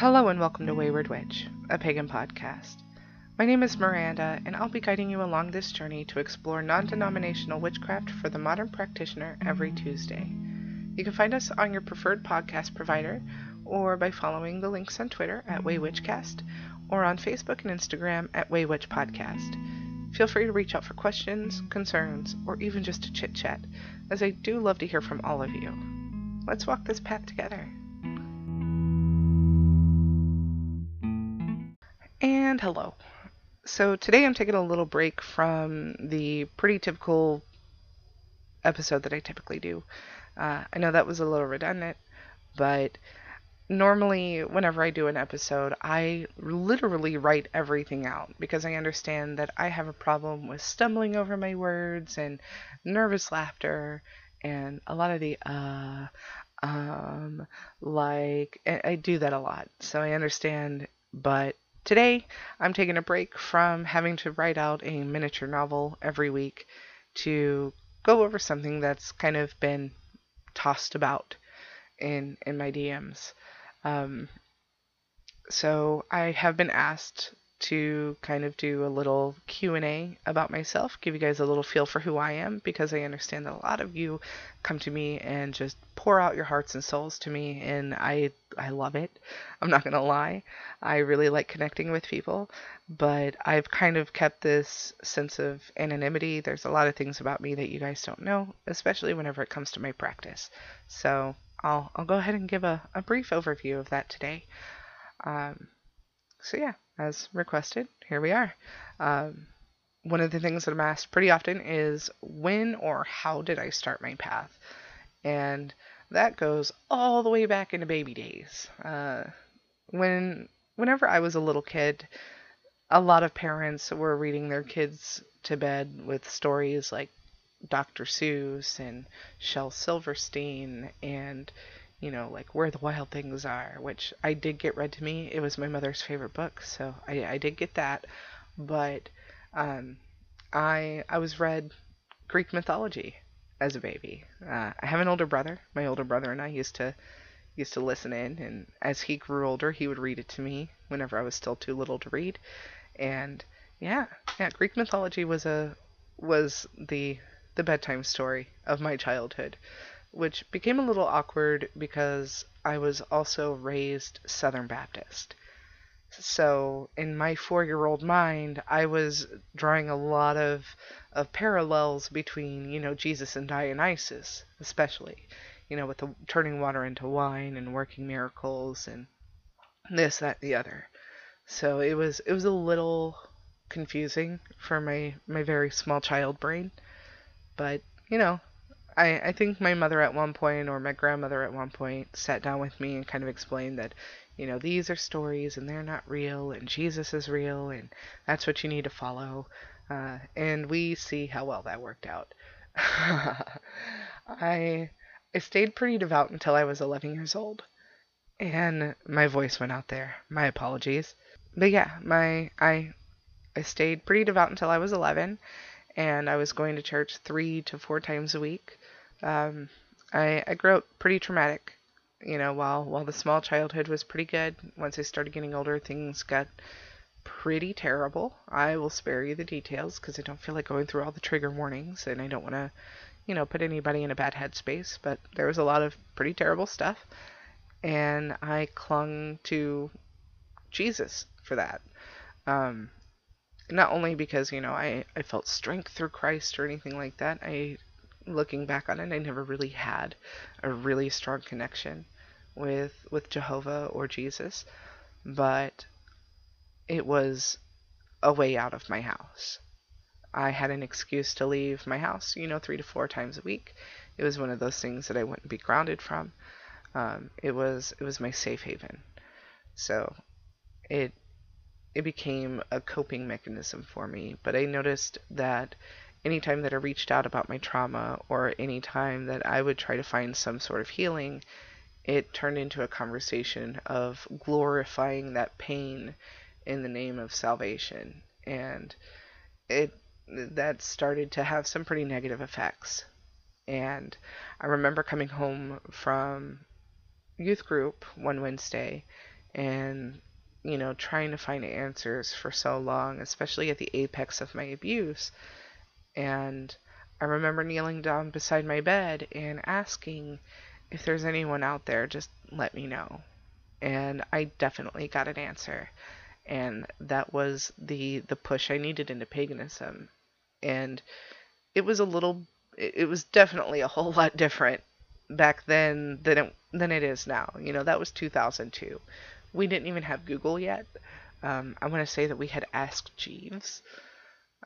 Hello and welcome to Wayward Witch, a pagan podcast. My name is Miranda, and I'll be guiding you along this journey to explore non denominational witchcraft for the modern practitioner every Tuesday. You can find us on your preferred podcast provider or by following the links on Twitter at WayWitchcast or on Facebook and Instagram at Waywitch Podcast. Feel free to reach out for questions, concerns, or even just to chit chat, as I do love to hear from all of you. Let's walk this path together. And hello. So today I'm taking a little break from the pretty typical episode that I typically do. Uh, I know that was a little redundant, but normally whenever I do an episode, I literally write everything out because I understand that I have a problem with stumbling over my words and nervous laughter and a lot of the uh um like I do that a lot. So I understand, but today I'm taking a break from having to write out a miniature novel every week to go over something that's kind of been tossed about in in my DMs. Um, so I have been asked to kind of do a little Q&A about myself, give you guys a little feel for who I am because I understand that a lot of you come to me and just pour out your hearts and souls to me and I I love it. I'm not going to lie. I really like connecting with people, but I've kind of kept this sense of anonymity. There's a lot of things about me that you guys don't know, especially whenever it comes to my practice. So, I'll I'll go ahead and give a, a brief overview of that today. Um, so yeah, as requested, here we are. Um, one of the things that I'm asked pretty often is when or how did I start my path? And that goes all the way back into baby days. Uh, when whenever I was a little kid, a lot of parents were reading their kids to bed with stories like Dr. Seuss and Shel Silverstein and you know, like Where the Wild Things Are, which I did get read to me. It was my mother's favorite book, so I, I did get that. But um, I I was read Greek mythology as a baby. Uh, I have an older brother. My older brother and I used to used to listen in, and as he grew older, he would read it to me whenever I was still too little to read. And yeah, yeah, Greek mythology was a was the the bedtime story of my childhood which became a little awkward because I was also raised Southern Baptist. So, in my four year old mind, I was drawing a lot of, of parallels between, you know, Jesus and Dionysus, especially, you know, with the turning water into wine and working miracles and this, that, the other. So it was it was a little confusing for my, my very small child brain. But, you know, I, I think my mother at one point or my grandmother at one point sat down with me and kind of explained that, you know, these are stories and they're not real and Jesus is real and that's what you need to follow. Uh, and we see how well that worked out. I I stayed pretty devout until I was 11 years old. And my voice went out there. My apologies. But yeah, my I I stayed pretty devout until I was 11 and I was going to church 3 to 4 times a week. Um, I, I grew up pretty traumatic. You know, while while the small childhood was pretty good, once I started getting older, things got pretty terrible. I will spare you the details because I don't feel like going through all the trigger warnings, and I don't want to, you know, put anybody in a bad headspace. But there was a lot of pretty terrible stuff, and I clung to Jesus for that. Um, not only because you know I, I felt strength through Christ or anything like that. I looking back on it, I never really had a really strong connection with with Jehovah or Jesus, but it was a way out of my house. I had an excuse to leave my house, you know, three to four times a week. It was one of those things that I wouldn't be grounded from. Um, it was it was my safe haven. So it it became a coping mechanism for me. But I noticed that anytime that I reached out about my trauma or anytime that I would try to find some sort of healing, it turned into a conversation of glorifying that pain in the name of salvation. And it that started to have some pretty negative effects. And I remember coming home from youth group one Wednesday and you know trying to find answers for so long, especially at the apex of my abuse. And I remember kneeling down beside my bed and asking if there's anyone out there, just let me know. And I definitely got an answer. And that was the the push I needed into paganism. And it was a little it was definitely a whole lot different back then than it, than it is now. You know, that was 2002. We didn't even have Google yet. Um, I want to say that we had Ask Jeeves.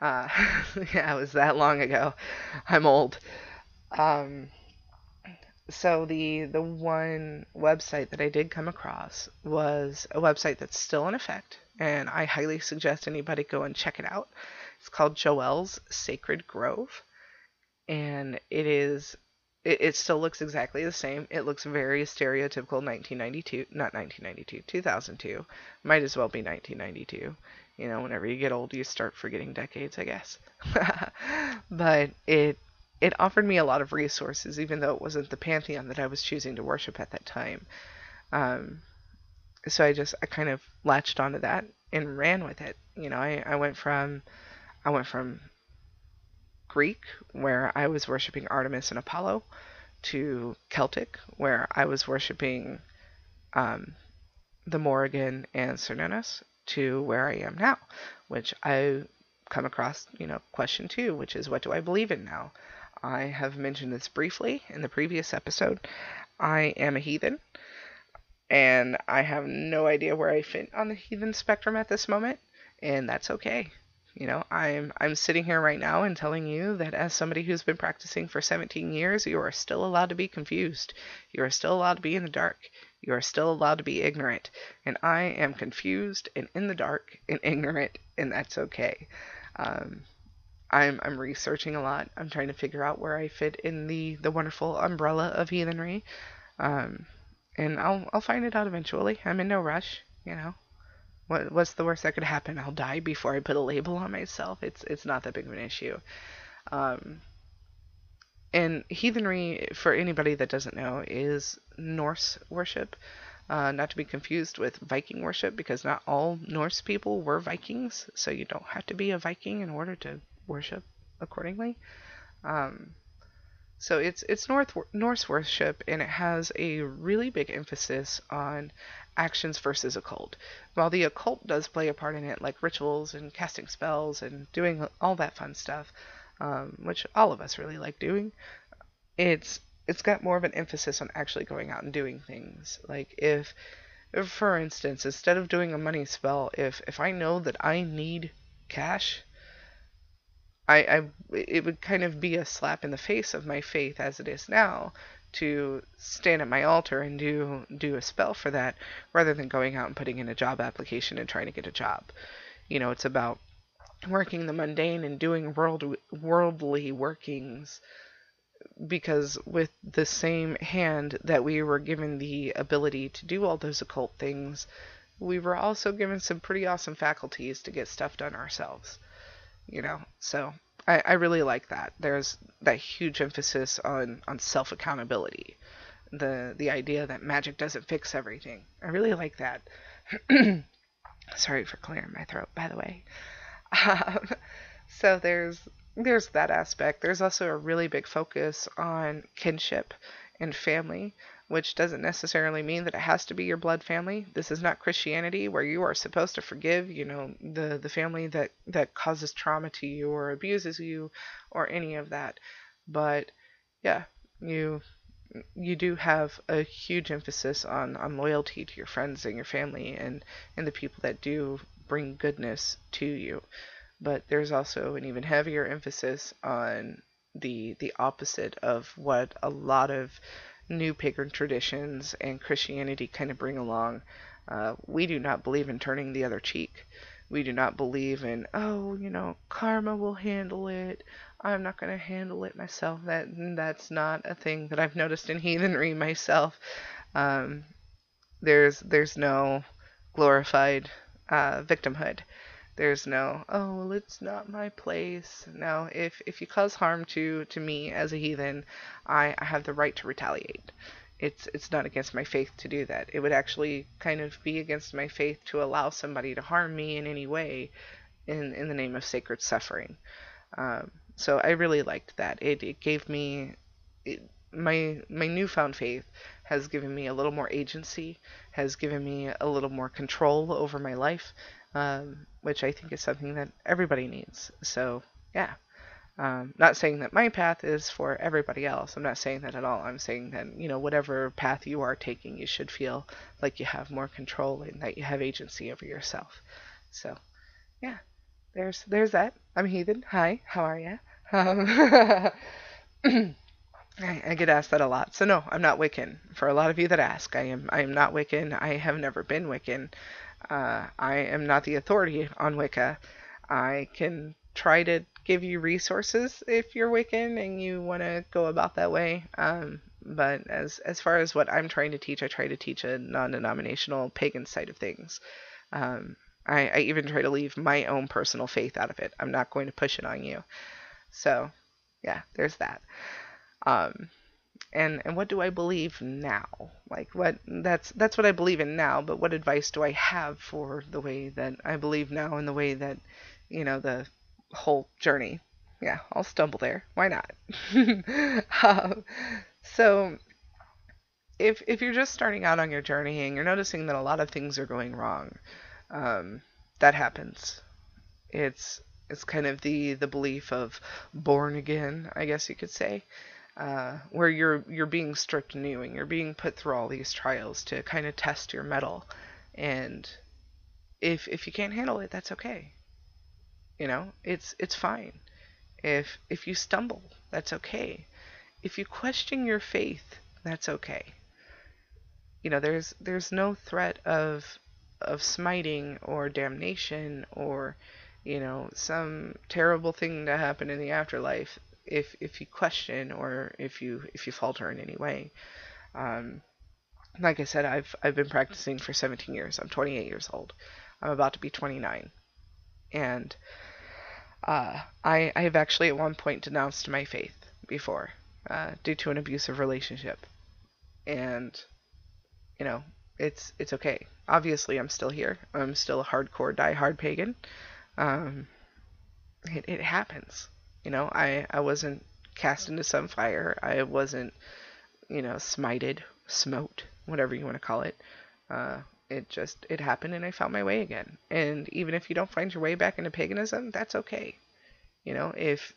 Uh, yeah, it was that long ago. I'm old. Um, so the the one website that I did come across was a website that's still in effect, and I highly suggest anybody go and check it out. It's called Joelle's Sacred Grove, and it is it, it still looks exactly the same. It looks very stereotypical 1992, not 1992, 2002. Might as well be 1992. You know, whenever you get old, you start forgetting decades, I guess. but it it offered me a lot of resources, even though it wasn't the pantheon that I was choosing to worship at that time. Um, so I just I kind of latched onto that and ran with it. You know, I, I went from I went from Greek, where I was worshiping Artemis and Apollo, to Celtic, where I was worshiping um, the Morrigan and Cernunnos, to where I am now, which I come across, you know, question two, which is what do I believe in now? I have mentioned this briefly in the previous episode. I am a heathen, and I have no idea where I fit on the heathen spectrum at this moment, and that's okay. You know, I'm I'm sitting here right now and telling you that as somebody who's been practicing for 17 years, you are still allowed to be confused. You are still allowed to be in the dark. You are still allowed to be ignorant. And I am confused and in the dark and ignorant, and that's okay. Um, I'm I'm researching a lot. I'm trying to figure out where I fit in the the wonderful umbrella of heathenry. Um, and I'll I'll find it out eventually. I'm in no rush, you know. What what's the worst that could happen? I'll die before I put a label on myself. It's it's not that big of an issue. Um, and heathenry, for anybody that doesn't know, is Norse worship. Uh, not to be confused with Viking worship, because not all Norse people were Vikings, so you don't have to be a Viking in order to worship accordingly. Um, so it's it's North Norse worship, and it has a really big emphasis on actions versus occult. While the occult does play a part in it, like rituals and casting spells and doing all that fun stuff, um, which all of us really like doing, it's it's got more of an emphasis on actually going out and doing things. Like if, if for instance, instead of doing a money spell, if if I know that I need cash, I, I it would kind of be a slap in the face of my faith as it is now to stand at my altar and do do a spell for that rather than going out and putting in a job application and trying to get a job. You know, it's about working the mundane and doing world worldly workings because with the same hand that we were given the ability to do all those occult things, we were also given some pretty awesome faculties to get stuff done ourselves you know? So I, I really like that. There's that huge emphasis on on self accountability the the idea that magic doesn't fix everything. I really like that. Sorry for clearing my throat by the way um, so there's there's that aspect there's also a really big focus on kinship and family which doesn't necessarily mean that it has to be your blood family. This is not Christianity where you are supposed to forgive, you know, the the family that that causes trauma to you or abuses you or any of that. But yeah, you you do have a huge emphasis on on loyalty to your friends and your family and and the people that do bring goodness to you. But there's also an even heavier emphasis on the the opposite of what a lot of new pagan traditions and Christianity kind of bring along. Uh, we do not believe in turning the other cheek. We do not believe in, oh, you know, karma will handle it. I'm not going to handle it myself. That that's not a thing that I've noticed in heathenry myself. Um, there's there's no glorified uh, victimhood. There's no, oh, well, it's not my place. No, if if you cause harm to to me as a heathen, I, I have the right to retaliate. it's it's not against my faith to do that. It would actually kind of be against my faith to allow somebody to harm me in any way in in the name of sacred suffering. Um, so I really liked that. It it gave me it, my my newfound faith has given me a little more agency, has given me a little more control over my life, um, which I think is something that everybody needs. So yeah. Um, not saying that my path is for everybody else. I'm not saying that at all. I'm saying that, you know, whatever path you are taking, you should feel like you have more control and that you have agency over yourself. So, yeah, there's there's that. I'm Heathen. Hi, how are you? Um, I, I, get asked that a lot. So no, I'm not Wiccan. For a lot of you that ask, I am I am not Wiccan. I have never been Wiccan. Uh, I am not the authority on Wicca. I can try to give you resources if you're Wiccan and you want to go about that way. Um, but as as far as what I'm trying to teach, I try to teach a non-denominational pagan side of things. Um, I, I even try to leave my own personal faith out of it. I'm not going to push it on you. So, yeah, there's that. Um, and and what do I believe now? Like what that's that's what I believe in now. But what advice do I have for the way that I believe now and the way that you know the whole journey. Yeah, I'll stumble there. Why not? um, so, if if you're just starting out on your journey and you're noticing that a lot of things are going wrong, um, that happens. It's it's kind of the the belief of born again, I guess you could say, uh, where you're you're being stripped new and you're being put through all these trials to kind of test your mettle, and if if you can't handle it, that's okay. You know, it's it's fine. If if you stumble, that's okay. If you question your faith, that's okay. You know, there's there's no threat of of smiting or damnation or you know some terrible thing to happen in the afterlife if if you question or if you if you falter in any way. Um, like I said, I've I've been practicing for 17 years. I'm 28 years old. I'm about to be 29, and uh, I, I have actually at one point denounced my faith before uh, due to an abusive relationship, and you know it's it's okay. Obviously, I'm still here. I'm still a hardcore die-hard pagan. Um, it it happens. You know, I I wasn't cast into some fire. I wasn't you know smited, smote, whatever you want to call it. Uh, it just it happened and I found my way again. And even if you don't find your way back into paganism, that's okay. You know, if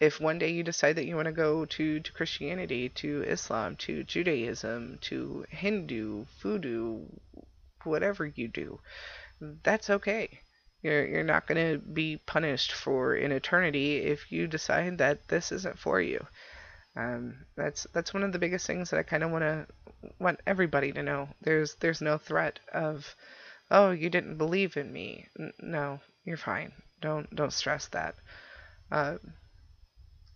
if one day you decide that you want to go to, to Christianity, to Islam, to Judaism, to Hindu, Voodoo, whatever you do, that's okay. You're you're not going to be punished for an eternity if you decide that this isn't for you. Um, that's that's one of the biggest things that I kind of want to want everybody to know. There's there's no threat of, oh, you didn't believe in me. N- no, you're fine. Don't don't stress that. Uh,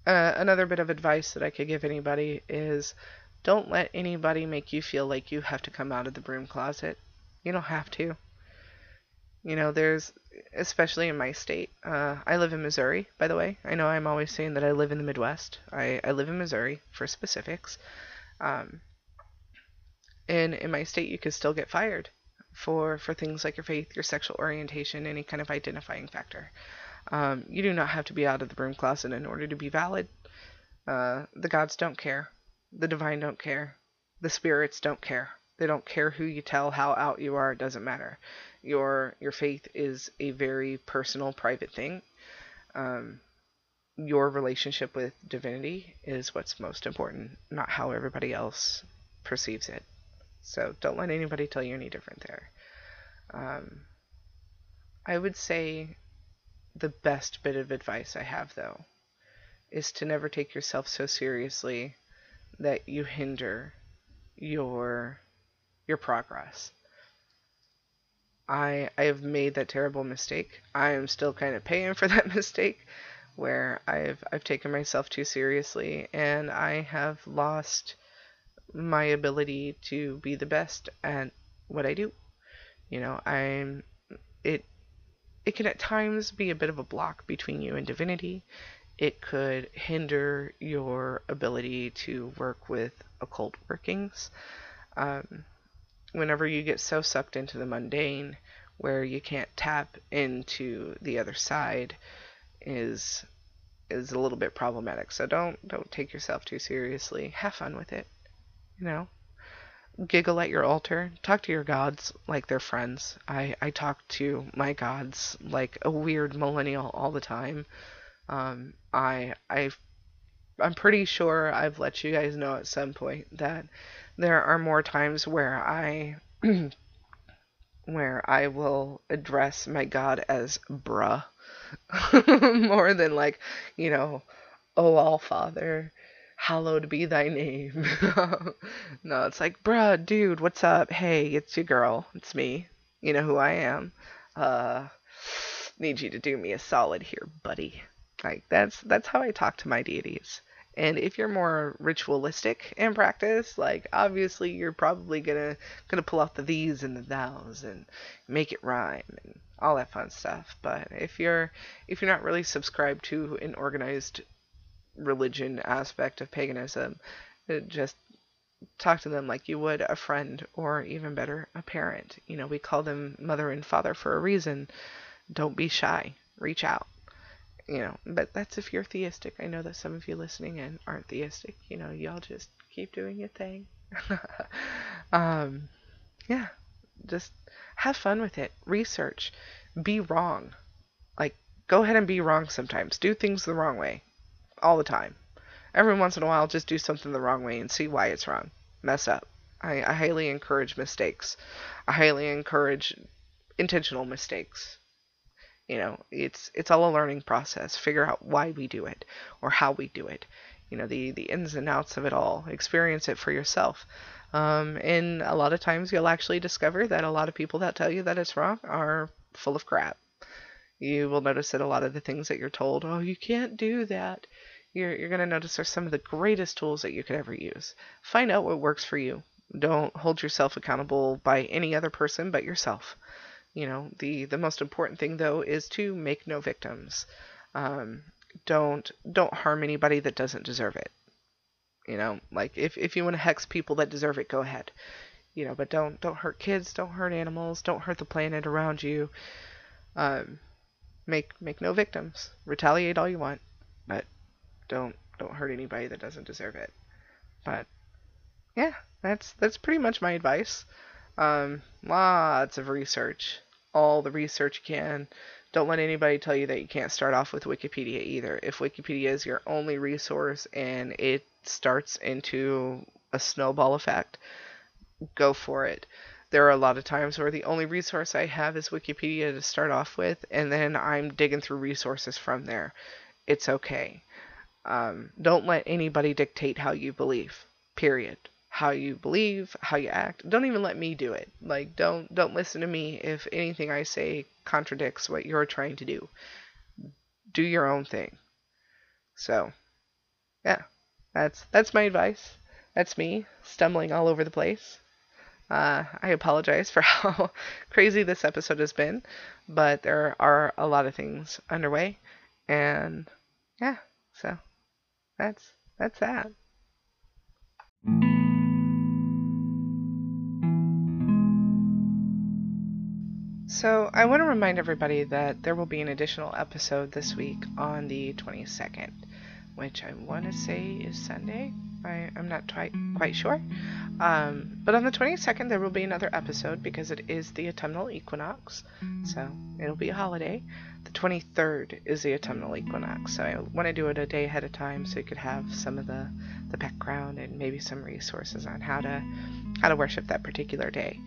uh, another bit of advice that I could give anybody is, don't let anybody make you feel like you have to come out of the broom closet. You don't have to. You know, there's, especially in my state. Uh, I live in Missouri, by the way. I know I'm always saying that I live in the Midwest. I, I live in Missouri for specifics. Um, and in my state, you could still get fired for for things like your faith, your sexual orientation, any kind of identifying factor. Um, you do not have to be out of the broom closet in order to be valid. Uh, the gods don't care. The divine don't care. The spirits don't care. They don't care who you tell, how out you are. It doesn't matter. Your your faith is a very personal, private thing. Um, your relationship with divinity is what's most important, not how everybody else perceives it. So don't let anybody tell you any different there. Um, I would say the best bit of advice I have, though, is to never take yourself so seriously that you hinder your your progress. I I have made that terrible mistake. I am still kind of paying for that mistake where I've I've taken myself too seriously and I have lost my ability to be the best at what I do. You know, I'm it it can at times be a bit of a block between you and divinity. it could hinder your ability to work with occult workings. Um, whenever you get so sucked into the mundane where you can't tap into the other side is is a little bit problematic. So don't don't take yourself too seriously. Have fun with it. You know. Giggle at your altar. Talk to your gods like they're friends. I, I talk to my gods like a weird millennial all the time. Um, I I I'm pretty sure I've let you guys know at some point that there are more times where I where I will address my God as bruh more than like, you know, oh all father, hallowed be thy name. no, it's like, bruh, dude, what's up? Hey, it's your girl. It's me. You know who I am. Uh need you to do me a solid here, buddy. Like that's that's how I talk to my deities. And if you're more ritualistic in practice, like obviously you're probably gonna gonna pull out the these and the thous and make it rhyme and all that fun stuff. But if you're if you're not really subscribed to an organized religion aspect of paganism, uh, just talk to them like you would a friend or even better a parent. You know, we call them mother and father for a reason. Don't be shy. Reach out you know, but that's if you're theistic. I know that some of you listening in aren't theistic. You know, y'all just keep doing your thing. um, yeah, just have fun with it. Research. Be wrong. Like, go ahead and be wrong sometimes. Do things the wrong way. All the time. Every once in a while, just do something the wrong way and see why it's wrong. Mess up. I, I highly encourage mistakes. I highly encourage intentional mistakes you know it's it's all a learning process. Figure out why we do it or how we do it. You know the the ins and outs of it all. Experience it for yourself. Um, and a lot of times you'll actually discover that a lot of people that tell you that it's wrong are full of crap. You will notice that a lot of the things that you're told oh you can't do that you're, you're going to notice are some of the greatest tools that you could ever use. Find out what works for you. Don't hold yourself accountable by any other person but yourself you know, the the most important thing though is to make no victims. Um, don't don't harm anybody that doesn't deserve it. You know, like if if you want to hex people that deserve it, go ahead. You know, but don't don't hurt kids, don't hurt animals, don't hurt the planet around you. Um, make make no victims. Retaliate all you want, but don't don't hurt anybody that doesn't deserve it. But yeah, that's that's pretty much my advice. Um, lots of research. All the research you can. Don't let anybody tell you that you can't start off with Wikipedia either. If Wikipedia is your only resource and it starts into a snowball effect, go for it. There are a lot of times where the only resource I have is Wikipedia to start off with, and then I'm digging through resources from there. It's okay. Um, don't let anybody dictate how you believe, period how you believe, how you act. Don't even let me do it. Like don't don't listen to me if anything I say contradicts what you're trying to do. Do your own thing. So, yeah. That's that's my advice. That's me stumbling all over the place. Uh, I apologize for how crazy this episode has been, but there are a lot of things underway, and yeah, so that's that's that. So, I want to remind everybody that there will be an additional episode this week on the 22nd, which I want to say is Sunday. I, am not quite, quite sure. Um, but on the 22nd, there will be another episode because it is the autumnal equinox. So, it'll be a holiday. The 23rd is the autumnal equinox. So, I want to do it a day ahead of time so you could have some of the, the background and maybe some resources on how to how to worship that particular day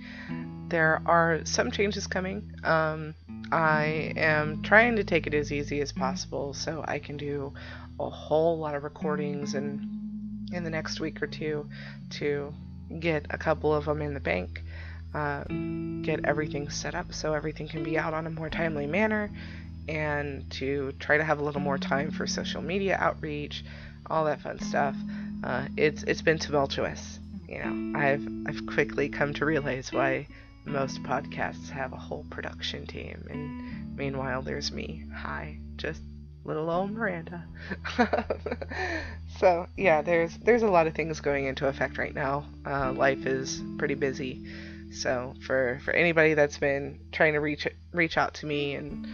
there are some changes coming. Um, I am trying to take it as easy as possible so I can do a whole lot of recordings and in the next week or two to get a couple of them in the bank, um, get everything set up so everything can be out on a more timely manner, and to try to have a little more time for social media outreach, all that fun stuff. Uh, it's it's been tumultuous. You know, I've I've quickly come to realize why most podcasts have a whole production team, and meanwhile, there's me. Hi, just little old Miranda. so yeah, there's there's a lot of things going into effect right now. Uh, life is pretty busy, so for for anybody that's been trying to reach reach out to me and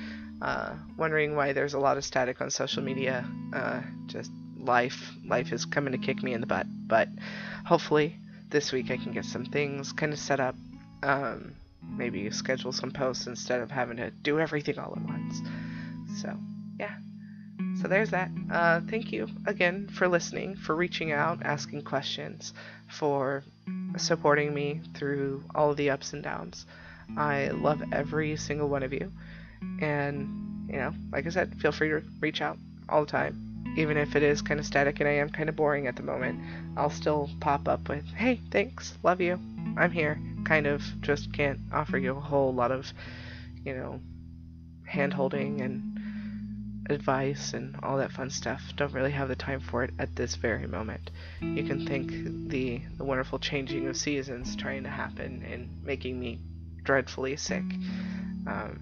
uh, wondering why there's a lot of static on social media, uh, just life life is coming to kick me in the butt. But hopefully this week I can get some things kind of set up. Um, maybe schedule some posts instead of having to do everything all at once. So yeah. So there's that. Uh, thank you again for listening, for reaching out, asking questions, for supporting me through all the ups and downs. I love every single one of you. And, you know, like I said, feel free to reach out all the time. Even if it is kind of static and I am kind of boring at the moment, I'll still pop up with, hey, thanks, love you, I'm here. Kind of just can't offer you a whole lot of, you know, hand holding and advice and all that fun stuff. Don't really have the time for it at this very moment. You can thank the, the wonderful changing of seasons trying to happen and making me dreadfully sick. Um,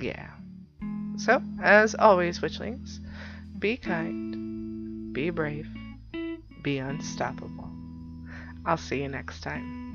yeah. So, as always, Witchlings, be kind, be brave, be unstoppable. I'll see you next time.